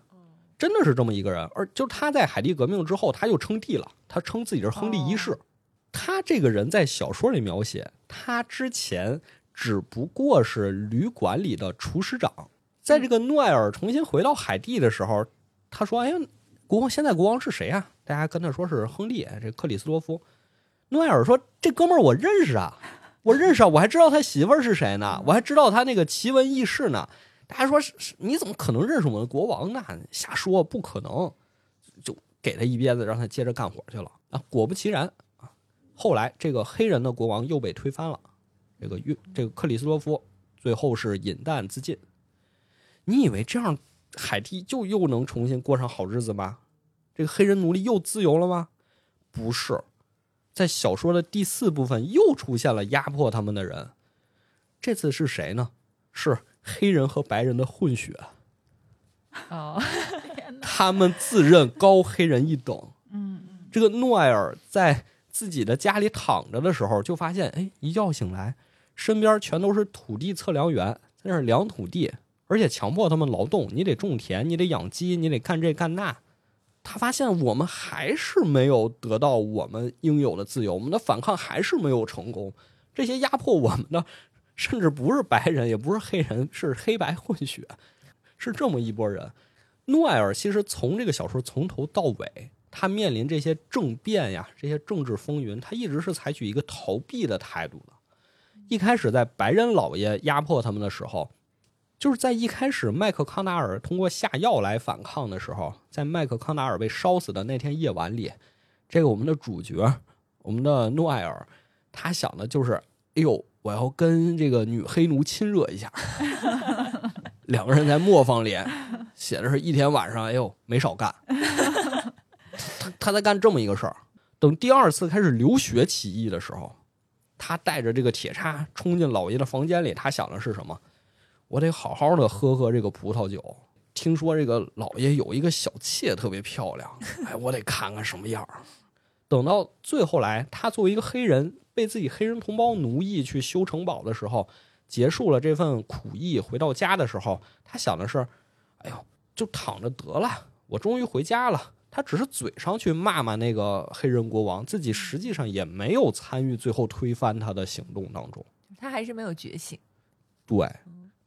真的是这么一个人。而就他在海地革命之后，他就称帝了，他称自己是亨利一世。他这个人在小说里描写，他之前只不过是旅馆里的厨师长。在这个诺埃尔重新回到海地的时候，他说：“哎呀，国王现在国王是谁啊？”大家跟他说是亨利，这克里斯托夫。诺埃尔说：“这哥们儿我认识啊，我认识啊，我还知道他媳妇儿是谁呢，我还知道他那个奇闻异事呢。”大家说：“是是你怎么可能认识我们的国王呢？瞎说，不可能！”就给他一鞭子，让他接着干活去了啊。果不其然啊，后来这个黑人的国王又被推翻了，这个约这个克里斯多夫最后是饮弹自尽。你以为这样海地就又能重新过上好日子吗？这个黑人奴隶又自由了吗？不是，在小说的第四部分又出现了压迫他们的人，这次是谁呢？是黑人和白人的混血，哦，他们自认高黑人一等。嗯这个诺埃尔在自己的家里躺着的时候，就发现，哎，一觉醒来，身边全都是土地测量员，在那儿量土地，而且强迫他们劳动，你得种田，你得养鸡，你得干这干那。他发现我们还是没有得到我们应有的自由，我们的反抗还是没有成功。这些压迫我们的，甚至不是白人，也不是黑人，是黑白混血，是这么一拨人。诺埃尔其实从这个小说从头到尾，他面临这些政变呀，这些政治风云，他一直是采取一个逃避的态度的。一开始在白人老爷压迫他们的时候，就是在一开始麦克康纳尔通过下药来反抗的时候，在麦克康纳尔被烧死的那天夜晚里，这个我们的主角，我们的诺埃尔，他想的就是，哎呦，我要跟这个女黑奴亲热一下。两个人在磨坊里写的是一天晚上，哎呦，没少干。他他在干这么一个事儿。等第二次开始流血起义的时候，他带着这个铁叉冲进老爷的房间里，他想的是什么？我得好好的喝喝这个葡萄酒。听说这个老爷有一个小妾特别漂亮，哎，我得看看什么样儿。等到最后来，他作为一个黑人被自己黑人同胞奴役去修城堡的时候，结束了这份苦役，回到家的时候，他想的是：哎呦，就躺着得了，我终于回家了。他只是嘴上去骂骂那个黑人国王，自己实际上也没有参与最后推翻他的行动当中。他还是没有觉醒。对，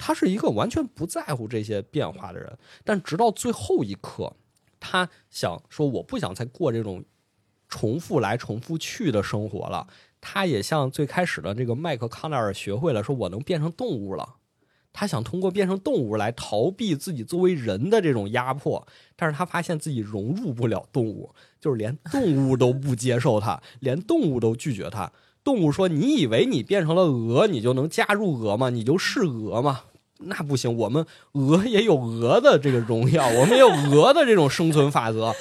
他是一个完全不在乎这些变化的人，但直到最后一刻，他想说我不想再过这种重复来重复去的生活了。他也像最开始的这个麦克康奈尔学会了，说我能变成动物了。他想通过变成动物来逃避自己作为人的这种压迫，但是他发现自己融入不了动物，就是连动物都不接受他，连动物都拒绝他。动物说：“你以为你变成了鹅，你就能加入鹅吗？你就是鹅吗？那不行，我们鹅也有鹅的这个荣耀，我们也有鹅的这种生存法则。”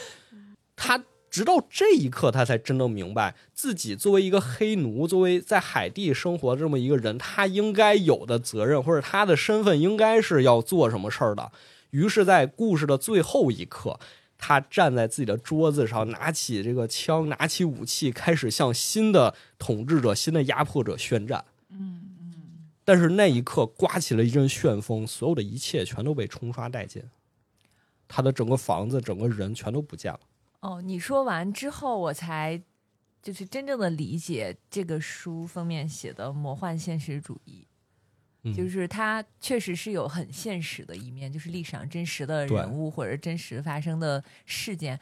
他直到这一刻，他才真正明白自己作为一个黑奴，作为在海地生活这么一个人，他应该有的责任，或者他的身份应该是要做什么事儿的。于是，在故事的最后一刻，他站在自己的桌子上，拿起这个枪，拿起武器，开始向新的统治者、新的压迫者宣战。嗯，但是那一刻刮起了一阵旋风，所有的一切全都被冲刷殆尽，他的整个房子、整个人全都不见了。哦，你说完之后，我才就是真正的理解这个书封面写的魔幻现实主义。嗯就是它确实是有很现实的一面，就是历史上真实的人物或者真实发生的事件，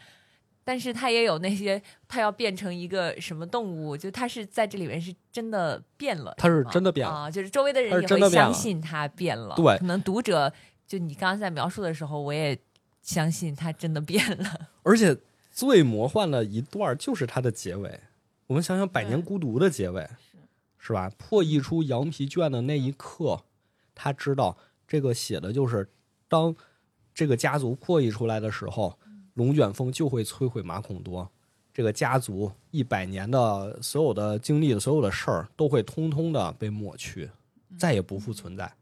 但是它也有那些它要变成一个什么动物，就它是在这里面是真的变了，它是真的变了。啊，就是周围的人也会相信它变了，对。可能读者就你刚刚在描述的时候，我也相信它真的变了，而且最魔幻的一段就是它的结尾。我们想想《百年孤独》的结尾，是吧？破译出羊皮卷的那一刻，他知道这个写的就是当这个家族破译出来的时候，龙卷风就会摧毁马孔多。这个家族一百年的所有的经历的所有的事儿，都会通通的被抹去，再也不复存在。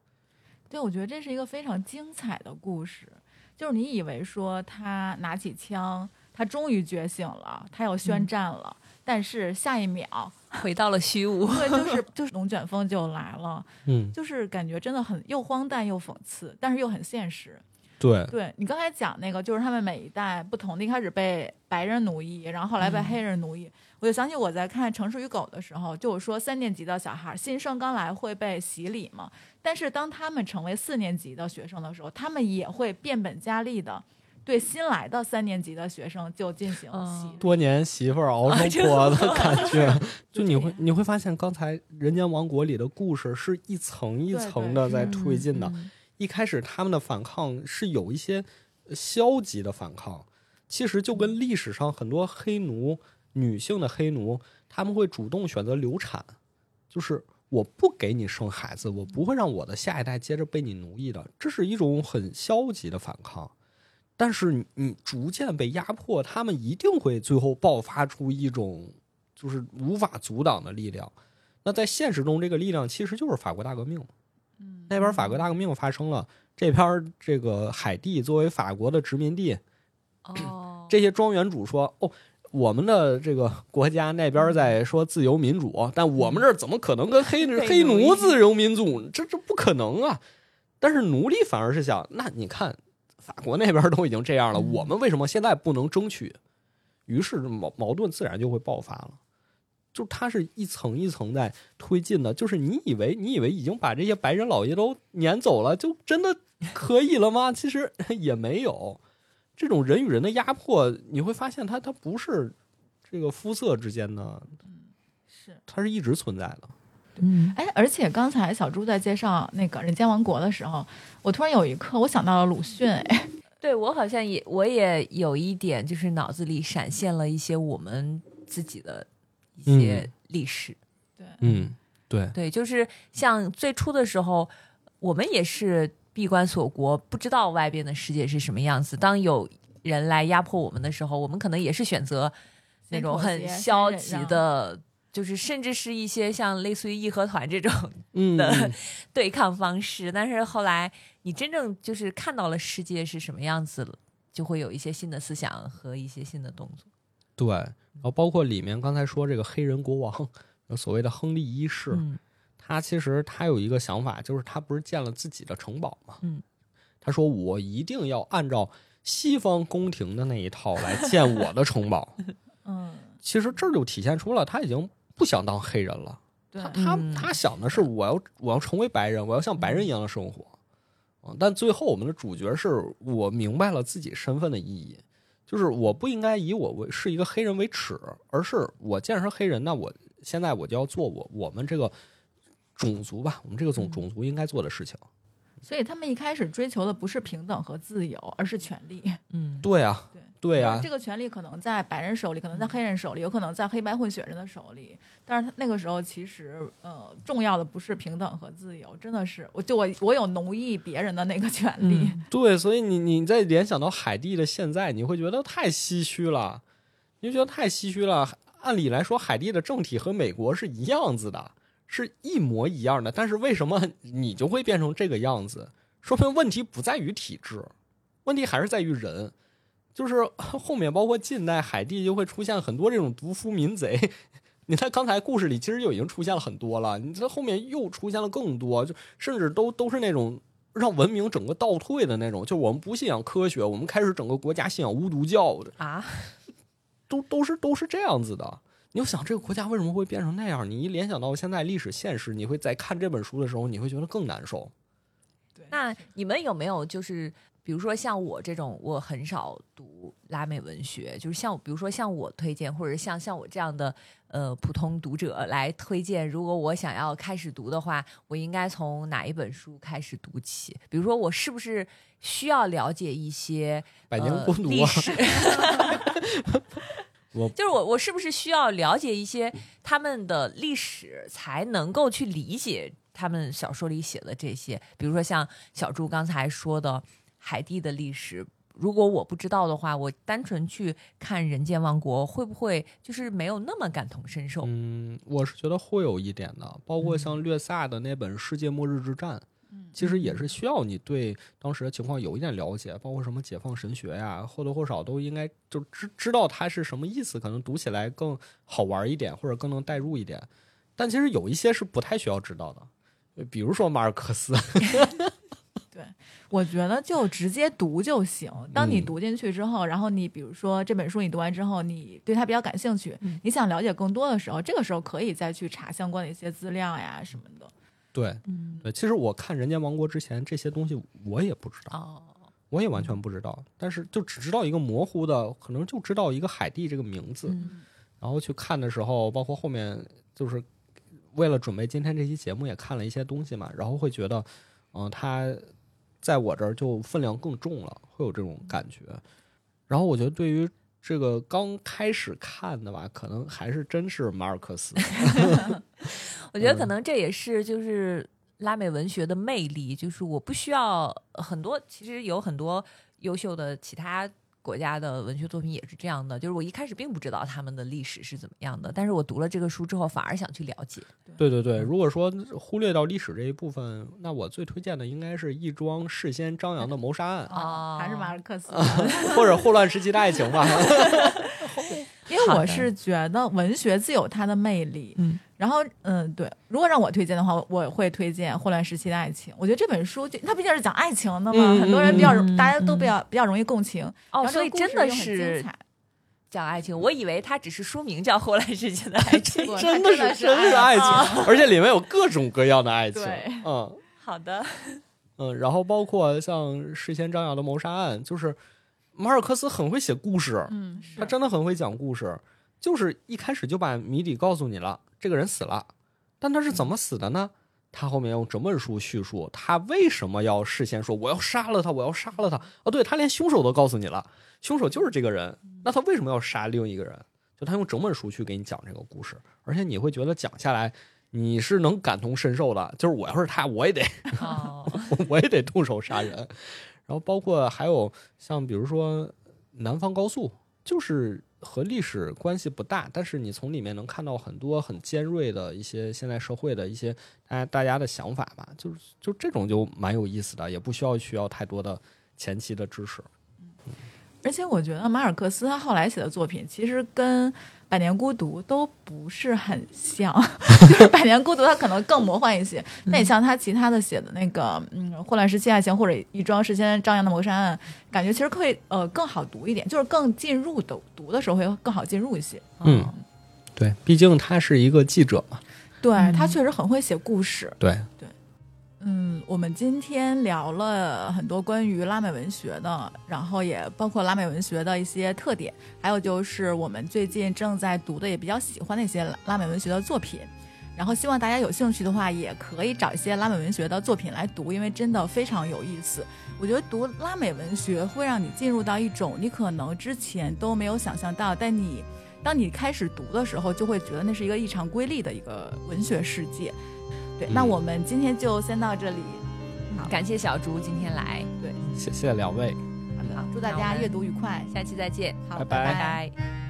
对，我觉得这是一个非常精彩的故事。就是你以为说他拿起枪，他终于觉醒了，他要宣战了，但是下一秒，回到了虚无。对，就是 就是龙卷风就来了，嗯，就是感觉真的很又荒诞又讽刺，但是又很现实。对，对你刚才讲那个，就是他们每一代不同的，一开始被白人奴役，然后后来被黑人奴役。我就想起我在看《城市与狗》的时候，就我说三年级的小孩新生刚来会被洗礼嘛，但是当他们成为四年级的学生的时候，他们也会变本加厉的对新来的三年级的学生就进行洗礼。多年媳妇儿熬成婆的感觉，就你会你会发现，刚才《人间王国》里的故事是一层一层的在推进的。嗯一开始他们的反抗是有一些消极的反抗，其实就跟历史上很多黑奴、女性的黑奴，他们会主动选择流产，就是我不给你生孩子，我不会让我的下一代接着被你奴役的，这是一种很消极的反抗。但是你逐渐被压迫，他们一定会最后爆发出一种就是无法阻挡的力量。那在现实中，这个力量其实就是法国大革命。嗯，那边法国大革命发生了，这边儿这个海地作为法国的殖民地，哦，这些庄园主说：“哦，我们的这个国家那边在说自由民主，但我们这儿怎么可能跟黑 被黑奴自由民主？这这不可能啊！”但是奴隶反而是想：那你看，法国那边都已经这样了，嗯我们为什么现在不能争取？于是矛矛盾自然就会爆发了。就它是一层一层在推进的，就是你以为你以为已经把这些白人老爷都撵走了，就真的可以了吗？其实也没有。这种人与人的压迫，你会发现它它不是这个肤色之间的，是。它是一直存在的。嗯，哎，而且刚才小朱在介绍那个《人间王国》的时候，我突然有一刻我想到了鲁迅，哎，对我好像也我也有一点，就是脑子里闪现了一些我们自己的一些历史。对，嗯，对，对，就是像最初的时候，我们也是闭关锁国，不知道外边的世界是什么样子。当有人来压迫我们的时候，我们可能也是选择那种很消极的，就是甚至是一些像类似于义和团这种嗯，的 对抗方式。但是后来你真正就是看到了世界是什么样子了，就会有一些新的思想和一些新的动作。对。然后包括里面刚才说这个黑人国王，所谓的亨利一世，嗯他其实他有一个想法，就是他不是建了自己的城堡吗？嗯，他说我一定要按照西方宫廷的那一套来建我的城堡。嗯，其实这就体现出了他已经不想当黑人了，他，他嗯他想的是我要我要成为白人，我要像白人一样的生活。嗯，但最后我们的主角是我明白了自己身份的意义，就是我不应该以我为是一个黑人为耻，而是我既然是黑人，那我现在我就要做我我们这个种族吧，我们这个种嗯种族应该做的事情。所以他们一开始追求的不是平等和自由，而是权利。嗯，对啊，对对啊这，个权利可能在白人手里，可能在黑人手里，有可能在黑白混血人的手里。但是他那个时候，其实呃，重要的不是平等和自由，真的是我就我我有奴役别人的那个权利。对，所以你你再联想到海地的现在，你会觉得太唏嘘了。你就觉得太唏嘘了。按理来说，海地的政体和美国是一样子的，是一模一样的，但是为什么你就会变成这个样子？说明问题不在于体制，问题还是在于人。就是 后面包括近代海地就会出现很多这种毒夫民贼。你在刚才故事里其实就已经出现了很多了，你在后面又出现了更多，就甚至都都是那种让文明整个倒退的那种。就我们不信仰科学，我们开始整个国家信仰巫毒教的啊，都都是都是这样子的。你就想这个国家为什么会变成那样？你一联想到现在历史现实，你会在看这本书的时候，你会觉得更难受。那你们有没有就是？比如说像我这种，我很少读拉美文学，就是像比如说像我推荐，或者像像我这样的呃普通读者来推荐，如果我想要开始读的话，我应该从哪一本书开始读起？比如说我是不是需要了解一些百年孤独历史？我就是我我是不是需要了解一些他们的历史，才能够去理解他们小说里写的这些？比如说像小朱刚才说的。海地的历史，如果我不知道的话，我单纯去看《人间王国》，会不会就是没有那么感同身受？嗯，我是觉得会有一点的。包括像略萨的那本《世界末日之战》，其实也是需要你对当时的情况有一点了解，包括什么解放神学呀，或多或少都应该就知知道它是什么意思，可能读起来更好玩一点，或者更能代入一点。但其实有一些是不太需要知道的，比如说马尔克斯。对，我觉得就直接读就行。当你读进去之后，然后你比如说这本书你读完之后，你对它比较感兴趣，你想了解更多的时候，这个时候可以再去查相关的一些资料呀什么的。对，对，其实我看《人间王国》之前，这些东西我也不知道，我也完全不知道，但是就只知道一个模糊的，可能就知道一个海蒂这个名字。然后去看的时候，包括后面就是为了准备今天这期节目，也看了一些东西嘛，然后会觉得，嗯，他。在我这儿就分量更重了，会有这种感觉。然后我觉得对于这个刚开始看的吧，可能还是真是马尔克斯。我觉得可能这也是就是拉美文学的魅力，就是我不需要很多，其实有很多优秀的其他。国家的文学作品也是这样的，就是我一开始并不知道他们的历史是怎么样的，但是我读了这个书之后，反而想去了解。对对对，如果说忽略到历史这一部分，那我最推荐的应该是一桩事先张扬的谋杀案啊，还是马尔克斯，或者霍乱时期的爱情吧。因为我是觉得文学自有它的魅力，嗯。然后，嗯，对，如果让我推荐的话，我会推荐《霍乱时期的爱情》。我觉得这本书就它毕竟是讲爱情的嘛，很多人比较，大家都比较比较容易共情。哦，所以真的是讲爱情。我以为它只是书名叫《霍乱时期的爱情》，真的是 真的是爱情，而且里面有各种各样的爱情。嗯，好的，嗯，然后包括像事先张扬的谋杀案，就是马尔克斯很会写故事，嗯，他真的很会讲故事，就是一开始就把谜底告诉你了。这个人死了，但他是怎么死的呢？他后面用整本书叙述他为什么要事先说我要杀了他，我要杀了他。哦，对他连凶手都告诉你了，凶手就是这个人。那他为什么要杀另一个人？就他用整本书去给你讲这个故事，而且你会觉得讲下来你是能感同身受的。就是我要是他，我也得，我也得动手杀人。然后包括还有像比如说南方高速，就是。和历史关系不大，但是你从里面能看到很多很尖锐的一些现在社会的一些大家大家的想法吧，就是就这种就蛮有意思的，也不需要需要太多的前期的知识。而且我觉得马尔克斯他后来写的作品其实跟。百年孤独都不是很像，就是百年孤独它可能更魔幻一些。那你像他其他的写的那个，嗯，混乱时期爱情或者一桩事先张扬的谋杀案，感觉其实可以呃更好读一点，就是更进入的读的时候会更好进入一些。嗯，对，毕竟他是一个记者嘛。对他确实很会写故事。对对。嗯，我们今天聊了很多关于拉美文学的，然后也包括拉美文学的一些特点，还有就是我们最近正在读的也比较喜欢的一些拉美文学的作品。然后希望大家有兴趣的话，也可以找一些拉美文学的作品来读，因为真的非常有意思。我觉得读拉美文学会让你进入到一种你可能之前都没有想象到，但你当你开始读的时候，就会觉得那是一个异常瑰丽的一个文学世界。对，那我们今天就先到这里。好，感谢小朱今天来。对，谢谢两位。好的，祝大家阅读愉快，下期再见。好，拜拜拜。